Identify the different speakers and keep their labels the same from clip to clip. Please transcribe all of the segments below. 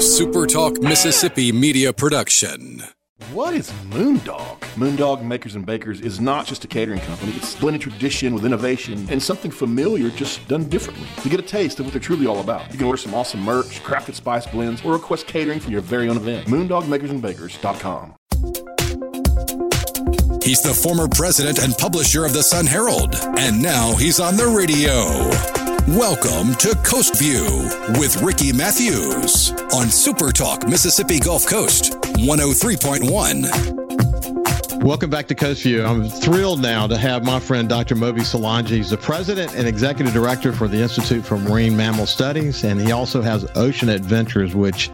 Speaker 1: SuperTalk Mississippi media production.
Speaker 2: What is Moondog? Moondog Makers and Bakers is not just a catering company. It's blended tradition with innovation and something familiar just done differently. To get a taste of what they're truly all about, you can order some awesome merch, crafted spice blends, or request catering for your very own event. MoondogMakersandBakers.com.
Speaker 1: He's the former president and publisher of the Sun Herald, and now he's on the radio. Welcome to Coast View with Ricky Matthews on Super Talk Mississippi Gulf Coast 103.1.
Speaker 3: Welcome back to Coast View. I'm thrilled now to have my friend Dr. Moby Solangi. He's the president and executive director for the Institute for Marine Mammal Studies, and he also has Ocean Adventures, which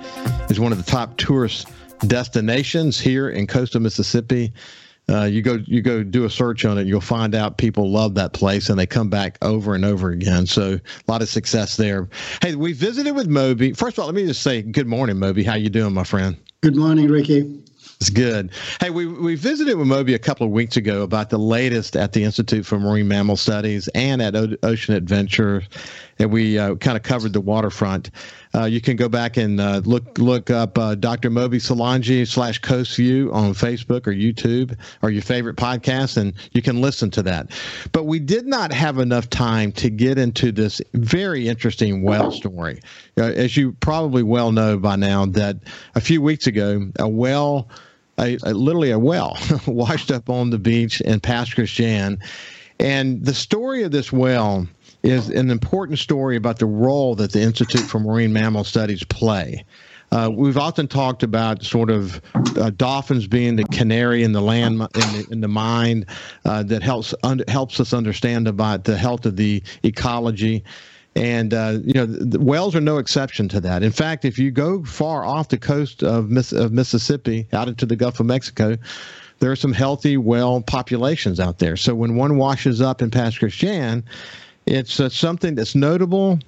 Speaker 3: is one of the top tourist destinations here in coastal Mississippi. Uh, you go you go do a search on it, you'll find out people love that place and they come back over and over again. So a lot of success there. Hey, we visited with Moby. First of all, let me just say good morning, Moby. How you doing, my friend?
Speaker 4: Good morning, Ricky.
Speaker 3: It's good. Hey, we, we visited with Moby a couple of weeks ago about the latest at the Institute for Marine Mammal Studies and at o- Ocean Adventure, and we uh, kind of covered the waterfront. Uh, you can go back and uh, look look up uh, Dr. Moby Solangi slash Coast View on Facebook or YouTube or your favorite podcast, and you can listen to that. But we did not have enough time to get into this very interesting whale story. Uh, as you probably well know by now, that a few weeks ago, a whale a, a, literally a well washed up on the beach in Pass Christian. And the story of this well is an important story about the role that the Institute for Marine Mammal Studies play. Uh, we've often talked about sort of uh, dolphins being the canary in the land in the, in the mind uh, that helps un- helps us understand about the health of the ecology. And uh, you know, the whales are no exception to that. In fact, if you go far off the coast of, Miss- of Mississippi, out into the Gulf of Mexico, there are some healthy whale populations out there. So when one washes up in Pass Christian, it's uh, something that's notable.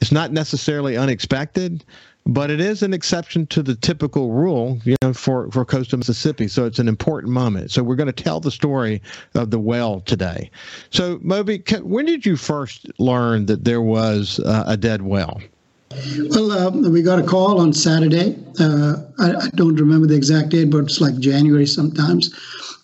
Speaker 3: It's not necessarily unexpected, but it is an exception to the typical rule, you know, for, for coastal Mississippi. So it's an important moment. So we're going to tell the story of the well today. So Moby, when did you first learn that there was uh, a dead well?
Speaker 4: Well, uh, we got a call on Saturday. Uh, I, I, don't remember the exact date, but it's like January sometimes,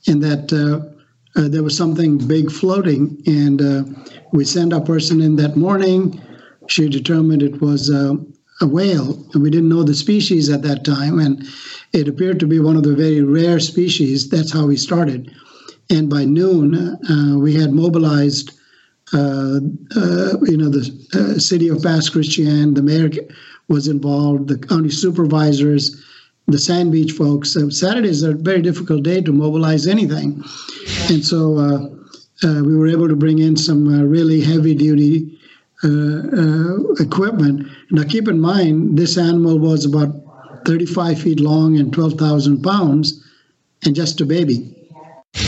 Speaker 4: and that uh, uh, there was something big floating. And uh, we sent a person in that morning. She determined it was a whale, and we didn't know the species at that time, and it appeared to be one of the very rare species. That's how we started. And by noon, uh, we had mobilized, uh, uh, you know, the uh, city of Pass Christian, the mayor was involved, the county supervisors, the Sand Beach folks. So Saturday is a very difficult day to mobilize anything. And so uh, uh, we were able to bring in some really heavy duty uh, uh, equipment. Now, keep in mind, this animal was about 35 feet long and 12,000 pounds, and just a baby.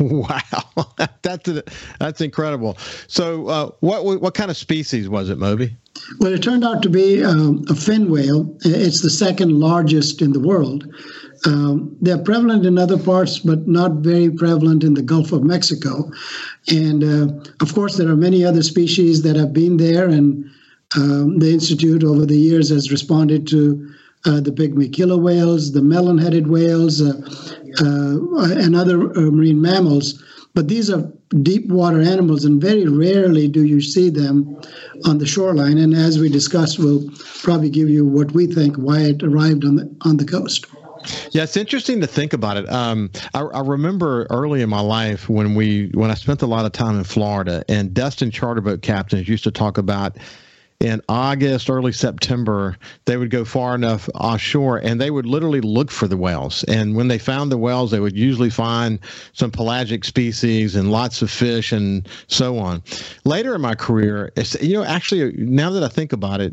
Speaker 3: Wow, that's a, that's incredible. So, uh, what what kind of species was it, Moby?
Speaker 4: Well, it turned out to be um, a fin whale. It's the second largest in the world. Um, they're prevalent in other parts, but not very prevalent in the Gulf of Mexico. And uh, of course, there are many other species that have been there, and um, the Institute over the years has responded to uh, the pygmy killer whales, the melon headed whales, uh, uh, and other uh, marine mammals. But these are deep water animals, and very rarely do you see them on the shoreline. And as we discussed, we'll probably give you what we think why it arrived on the on the coast.
Speaker 3: Yeah, it's interesting to think about it. Um, I, I, remember early in my life when we when I spent a lot of time in Florida, and Destin charter boat captains used to talk about in August, early September, they would go far enough offshore and they would literally look for the whales. And when they found the whales, they would usually find some pelagic species and lots of fish and so on. Later in my career, you know, actually, now that I think about it,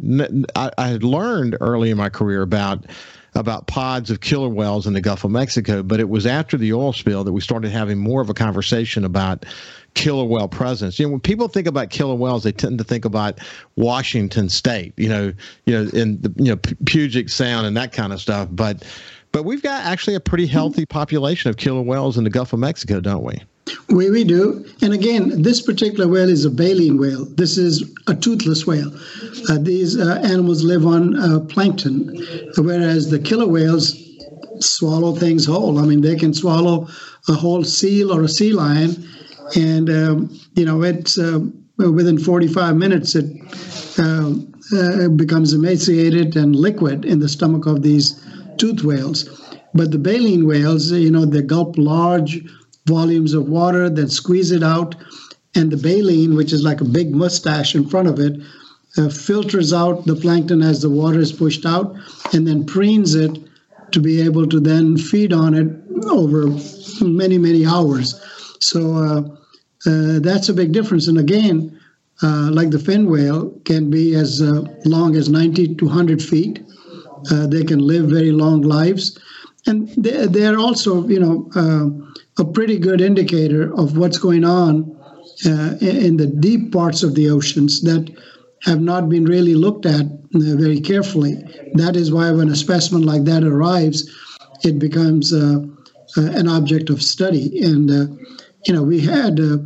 Speaker 3: I, I had learned early in my career about about pods of killer whales in the Gulf of Mexico, but it was after the oil spill that we started having more of a conversation about killer whale presence. You know, when people think about killer whales, they tend to think about Washington State, you know, you know, in the you know Puget Sound and that kind of stuff. But but we've got actually a pretty healthy population of killer whales in the Gulf of Mexico, don't we?
Speaker 4: We, we do. And again, this particular whale is a baleen whale. This is a toothless whale. Uh, these uh, animals live on uh, plankton, whereas the killer whales swallow things whole. I mean, they can swallow a whole seal or a sea lion, and, um, you know, it's uh, within 45 minutes, it uh, uh, becomes emaciated and liquid in the stomach of these toothed whales. But the baleen whales, you know, they gulp large volumes of water, then squeeze it out. And the baleen, which is like a big mustache in front of it, uh, filters out the plankton as the water is pushed out and then preens it to be able to then feed on it over many, many hours. So uh, uh, that's a big difference. And again, uh, like the fin whale, can be as uh, long as 90 to 100 feet. Uh, they can live very long lives. And they, they're also, you know, a pretty good indicator of what's going on uh, in the deep parts of the oceans that have not been really looked at uh, very carefully. That is why when a specimen like that arrives, it becomes uh, uh an object of study. And, uh, you know, we had uh,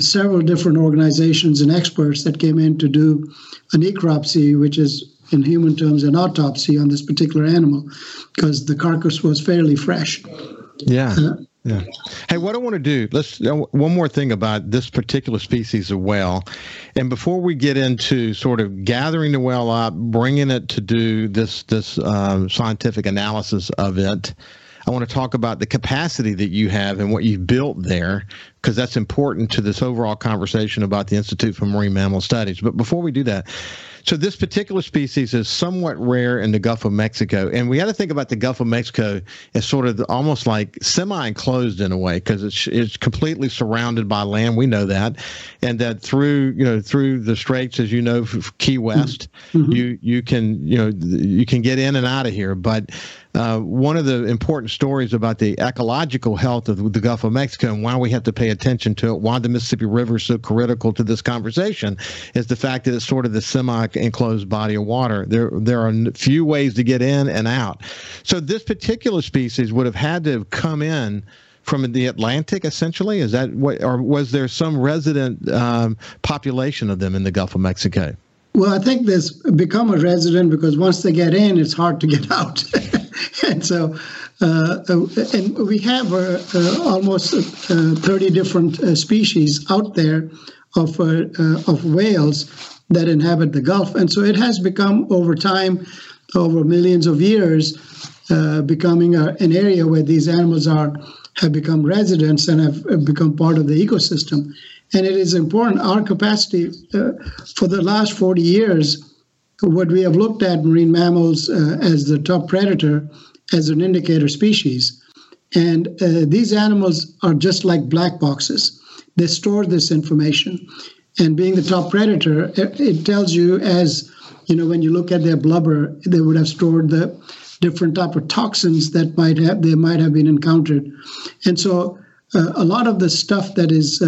Speaker 4: several different organizations and experts that came in to do a necropsy, which is in human terms an autopsy on this particular animal, because the carcass was fairly fresh.
Speaker 3: Yeah. Uh, yeah. Hey, what I want to do, let's uh, one more thing about this particular species of whale. And before we get into sort of gathering the whale up, bringing it to do this this um, scientific analysis of it, I want to talk about the capacity that you have and what you've built there, because that's important to this overall conversation about the Institute for Marine Mammal Studies. But before we do that, so this particular species is somewhat rare in the Gulf of Mexico, and we got to think about the Gulf of Mexico as sort of almost like semi-enclosed in a way because it's it's completely surrounded by land. We know that, and that through you know through the straits, as you know, Key West, mm-hmm. you you can you know you can get in and out of here, but uh, one of the important stories about the ecological health of the Gulf of Mexico and why we have to pay attention to it, why the Mississippi River is so critical to this conversation, is the fact that it's sort of the semi-enclosed body of water. There, there are few ways to get in and out. So this particular species would have had to have come in from the Atlantic, essentially. Is that what, or was there some resident um, population of them in the Gulf of Mexico?
Speaker 4: Well, I think there's become a resident because once they get in, it's hard to get out. and so, uh, uh, and we have uh, uh almost uh, 30 different uh, species out there of of whales that inhabit the Gulf, and so it has become over time, over millions of years, becoming a, an area where these animals are have become residents and have become part of the ecosystem. And it is important. Our capacity for the last 40 years what we have looked at marine mammals uh, as the top predator as an indicator species. And uh, these animals are just like black boxes. They store this information. And being the top predator, it, it tells you as, you know, when you look at their blubber, they would have stored the different type of toxins that might have they might have been encountered. And so uh, a lot of the stuff that is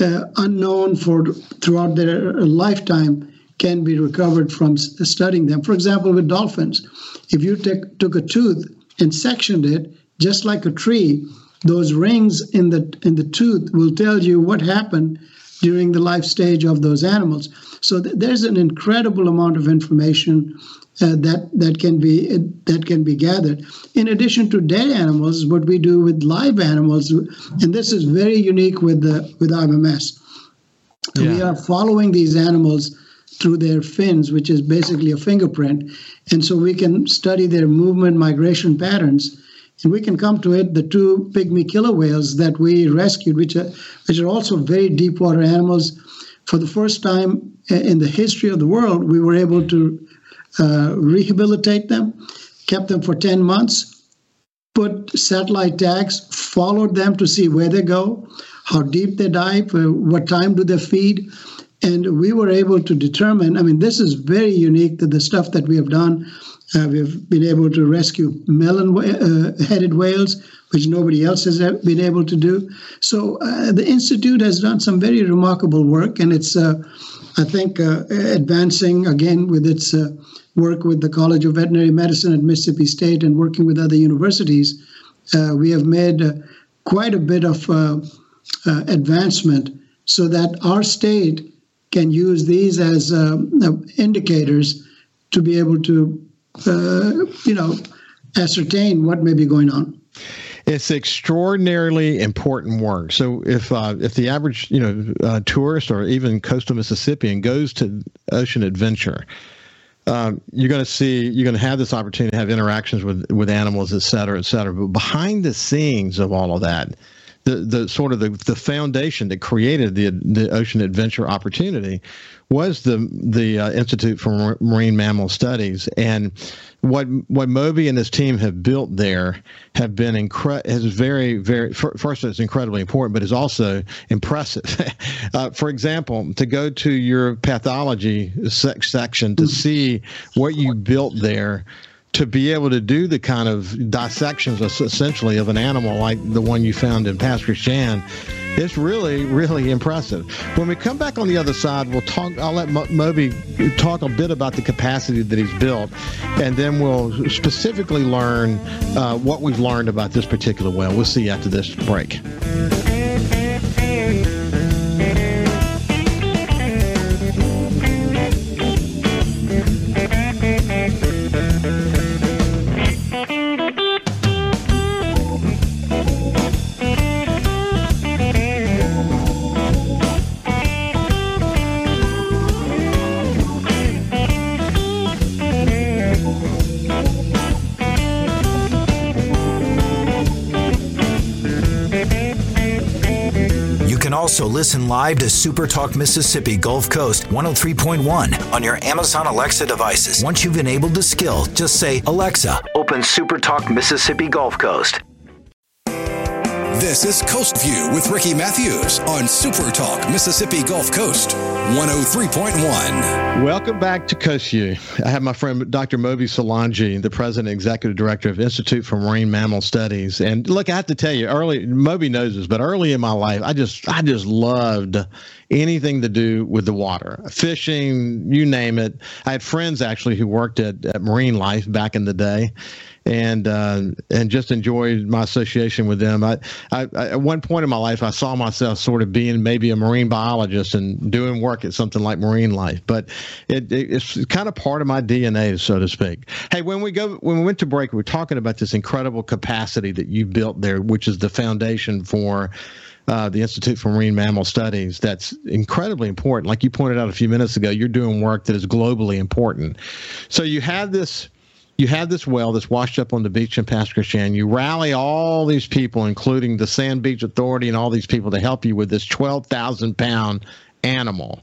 Speaker 4: uh, unknown for throughout their lifetime can be recovered from studying them. For example, with dolphins, if you take, took a tooth and sectioned it, just like a tree, those rings in the in the tooth will tell you what happened during the life stage of those animals. So th- there's an incredible amount of information uh, that that can be uh, that can be gathered. In addition to dead animals, what we do with live animals, and this is very unique with the with IMMS. Yeah. We are following these animals through their fins, which is basically a fingerprint. And so we can study their movement migration patterns. And we can come to it the two pygmy killer whales that we rescued, which are, which are also very deep water animals. For the first time in the history of the world, we were able to uh, rehabilitate them, kept them for 10 months, put satellite tags, followed them to see where they go, how deep they dive, uh, what time do they feed, and we were able to determine, I mean, this is very unique to the stuff that we have done. Uh, we've been able to rescue melon uh, headed whales, which nobody else has been able to do. So uh, the Institute has done some very remarkable work, and it's, uh, I think, advancing again with its work with the College of Veterinary Medicine at Mississippi State and working with other universities. we have made quite a bit of uh, uh, advancement so that our state can use these as uh, indicators to be able to, you know, ascertain what may be going on.
Speaker 3: It's extraordinarily important work. So if uh, if the average you know uh, tourist or even coastal Mississippian goes to ocean adventure, um, you're going to see you're going to have this opportunity to have interactions with with animals, et cetera, et cetera. But behind the scenes of all of that, the the sort of the, the foundation that created the the ocean adventure opportunity was the the uh, Institute for Marine Mammal Studies, and what what Moby and his team have built there have been incre- has very very first it's incredibly important, but is also impressive. uh, for example, to go to your pathology section to see what you built there to be able to do the kind of dissections essentially of an animal like the one you found in Pass Christian, it's really, really impressive. When we come back on the other side, we'll talk. I'll let Moby talk a bit about the capacity that he's built, and then we'll specifically learn uh, what we've learned about this particular whale. We'll see you after this break.
Speaker 5: Listen live to Super Talk Mississippi Gulf Coast 103.1 on your Amazon Alexa devices. Once you've enabled the skill, just say, Alexa, open Super Talk Mississippi Gulf Coast.
Speaker 1: This is Coast View with Ricky Matthews on Super Talk Mississippi Gulf Coast 103.1.
Speaker 3: Welcome back to Coast View. I have my friend Dr. Moby Solangi, the president and executive director of Institute for Marine Mammal Studies. And look, I have to tell you, early Moby knows this, but early in my life, I just I just loved anything to do with the water, fishing, you name it. I had friends actually who worked at, at Marine Life back in the day and uh, and just enjoyed my association with them. I, I, I, at one point in my life, I saw myself sort of being maybe a marine biologist and doing work at something like Marine Life, but it, it, it's kind of part of my DNA, so to speak. Hey, when we go when we went to break, we were talking about this incredible capacity that you built there, which is the foundation for. Uh, the Institute for Marine Mammal Studies. That's incredibly important. Like you pointed out a few minutes ago, you're doing work that is globally important. So you have this you have this well that's washed up on the beach in Pass Christian. You rally all these people, including the Sand Beach Authority and all these people, to help you with this 12,000 pound animal.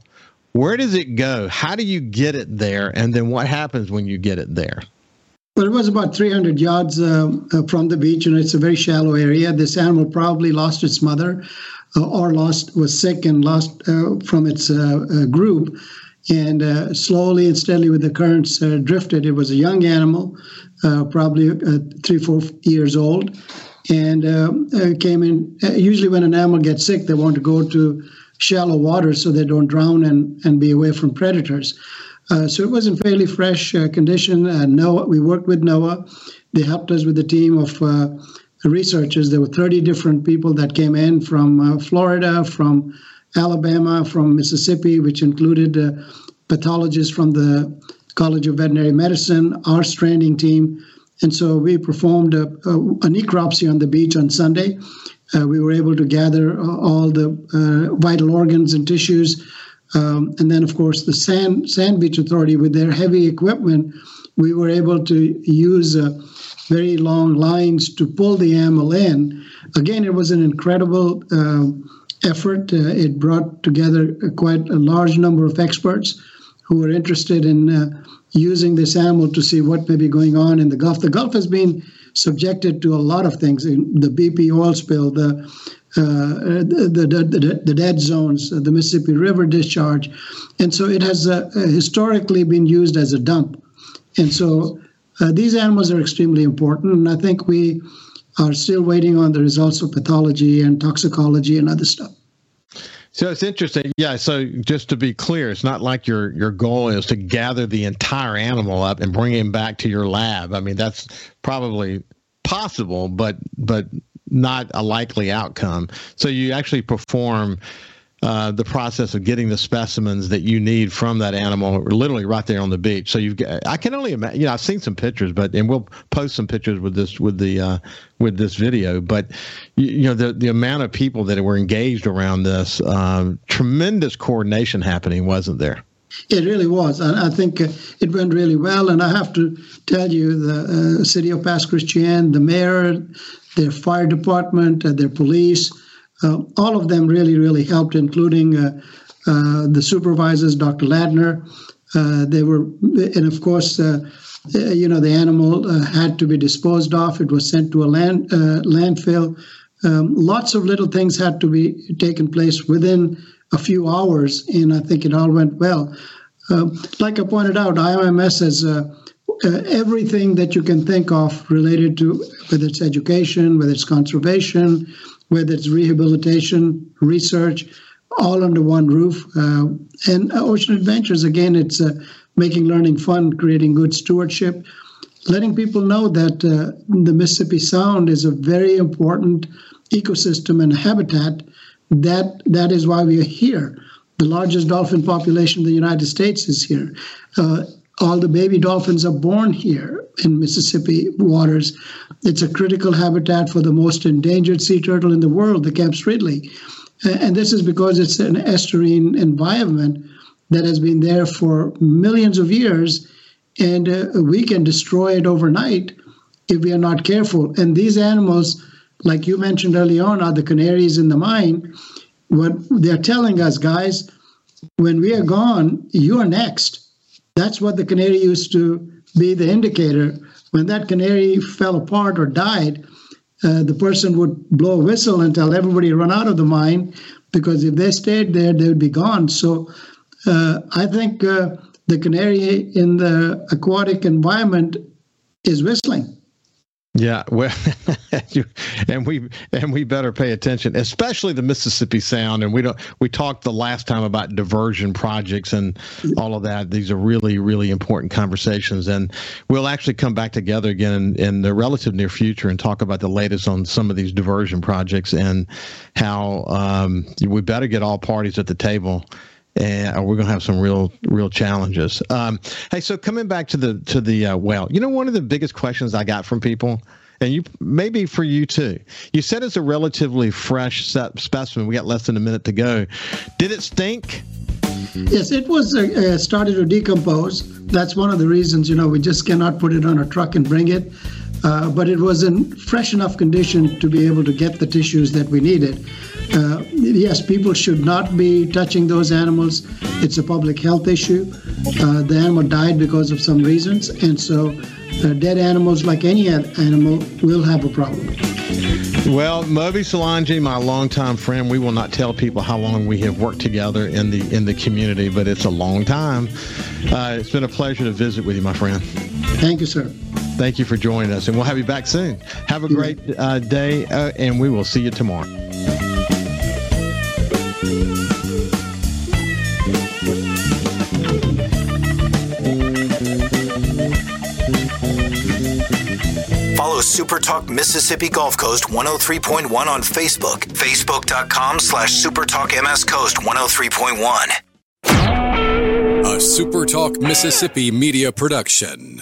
Speaker 3: Where does it go? How do you get it there? And then what happens when you get it there?
Speaker 4: It was about 300 yards uh, uh, from the beach, and it's a very shallow area. This animal probably lost its mother uh, or lost was sick and lost uh, from its uh, uh, group and slowly and steadily with the currents drifted. It was a young animal, probably three, four years old, and uh, came in. usually, when an animal gets sick, they want to go to shallow water so they don't drown and, and be away from predators. So it was in fairly fresh condition. And NOAA, we worked with NOAA. They helped us with a team of researchers. There were 30 different people that came in from Florida, from Alabama, from Mississippi, which included uh, pathologists from the College of Veterinary Medicine, our stranding team. And so we performed a, a, a necropsy on the beach on Sunday. Uh, we were able to gather uh, all the uh, vital organs and tissues. Um, and then, of course, the Sand, Sand Beach Authority, with their heavy equipment, we were able to use uh, very long lines to pull the animal in. Again, it was an incredible uh, effort. Uh, it brought together quite a large number of experts who were interested in uh, using this animal to see what may be going on in the Gulf. The Gulf has been subjected to a lot of things the BP oil spill, the, the, the, the, the, dead zones, the Mississippi River discharge. And so it has uh, historically been used as a dump. And so uh, these animals are extremely important. And I think we are still waiting on the results of pathology and toxicology and other stuff.
Speaker 3: So it's interesting. Yeah. So just to be clear, it's not like your your goal is to gather the entire animal up and bring him back to your lab. I mean, that's probably possible, but but not a likely outcome. So you actually perform uh, the process of getting the specimens that you need from that animal literally right there on the beach. So you've got, I can only imagine, you know, I've seen some pictures, but, and we'll post some pictures with this, with the, uh, with this video, but you, you, know, the, the amount of people that were engaged around this, uh, tremendous coordination happening, wasn't there?
Speaker 4: It really was. I, I think uh, it went really well. And I have to tell you, the uh, city of Pass Christian, the mayor, their fire department, uh, their police, uh, all of them really, really helped, including uh, uh, the supervisors, Dr. Ladner. they were, and of course, you know, the animal had to be disposed of. It was sent to a land landfill. Um, lots of little things had to be taken place within a few hours, and I think it all went well. Um, like I pointed out, IMMS is uh, uh, everything that you can think of related to whether it's education, whether it's conservation, whether it's rehabilitation, research, all under one roof. Uh, and Ocean Adventures, again, it's uh, making learning fun, creating good stewardship, letting people know that uh, the Mississippi Sound is a very important ecosystem and habitat. That that is why we are here. The largest dolphin population in the United States is here. Uh, all the baby dolphins are born here in Mississippi waters. It's a critical habitat for the most endangered sea turtle in the world, the Kemp's Ridley. And this is because it's an estuarine environment that has been there for millions of years, and uh, we can destroy it overnight if we are not careful. And these animals, like you mentioned early on, are the canaries in the mine. What they're telling us, guys, when we are gone, you are next that's what the canary used to be the indicator. When that canary fell apart or died, uh, the person would blow a whistle and tell everybody run out of the mine because if they stayed there, they would be gone. So uh, I think uh, the canary in the aquatic environment is whistling.
Speaker 3: Yeah, well, and we and we better pay attention, especially the Mississippi Sound. And we don't. We talked the last time about diversion projects and all of that. These are really, really important conversations, and we'll actually come back together again in, in the relative near future and talk about the latest on some of these diversion projects and how um, we better get all parties at the table and we're going to have some real real challenges. Um, hey, so coming back to the to the uh, well, you know, one of the biggest questions I got from people, and you maybe for you too. You said it's a relatively fresh specimen. We got less than a minute to go. Did it stink?
Speaker 4: Yes, it was uh, uh, started to decompose. That's one of the reasons, you know, we just cannot put it on a truck and bring it. Uh, but it was in fresh enough condition to be able to get the tissues that we needed. Uh, yes, people should not be touching those animals. It's a public health issue. Uh, the animal died because of some reasons, and so uh, dead animals, like any animal, will have a problem.
Speaker 3: Well, Moby Solangi, my longtime friend, we will not tell people how long we have worked together in the in the community, but it's a long time. Uh, it's been a pleasure to visit with you, my friend.
Speaker 4: Thank you, sir.
Speaker 3: Thank you for joining us, and we'll have you back soon. Have a great uh, day, uh, and we will see you tomorrow.
Speaker 5: Follow Super Talk Mississippi Gulf Coast 103.1 on Facebook. Facebook.com slash Super Talk MS Coast 103.1.
Speaker 1: A Super Talk Mississippi media production.